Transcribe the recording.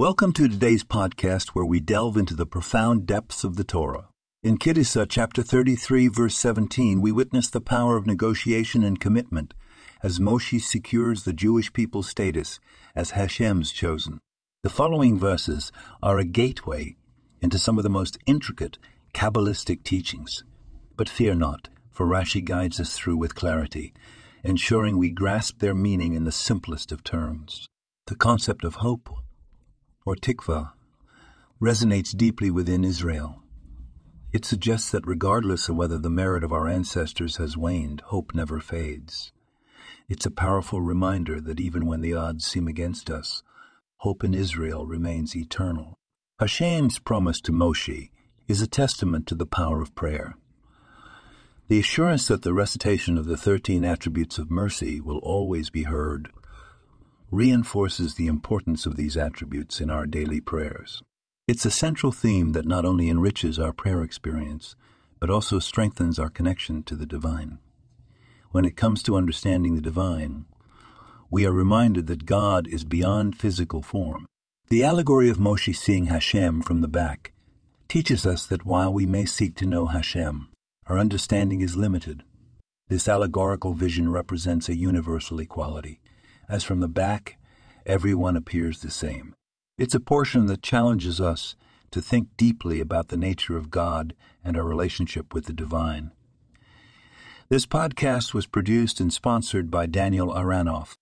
Welcome to today's podcast where we delve into the profound depths of the Torah. In Ki Sisa, chapter 33, verse 17, we witness the power of negotiation and commitment as Moshe secures the Jewish people's status as Hashem's chosen. The following verses are a gateway into some of the most intricate Kabbalistic teachings. But fear not, for Rashi guides us through with clarity, ensuring we grasp their meaning in the simplest of terms. The concept of hope, or tikva, resonates deeply within Israel. It suggests that regardless of whether the merit of our ancestors has waned, hope never fades. It's a powerful reminder that even when the odds seem against us, hope in Israel remains eternal. Hashem's promise to Moshe is a testament to the power of prayer. The assurance that the recitation of the thirteen attributes of mercy will always be heard reinforces the importance of these attributes in our daily prayers. It's a central theme that not only enriches our prayer experience, but also strengthens our connection to the divine. When it comes to understanding the divine, we are reminded that God is beyond physical form. The allegory of Moshe seeing Hashem from the back teaches us that while we may seek to know Hashem, our understanding is limited. This allegorical vision represents a universal equality, as from the back, everyone appears the same. It's a portion that challenges us to think deeply about the nature of God and our relationship with the divine. This podcast was produced and sponsored by Daniel Aranoff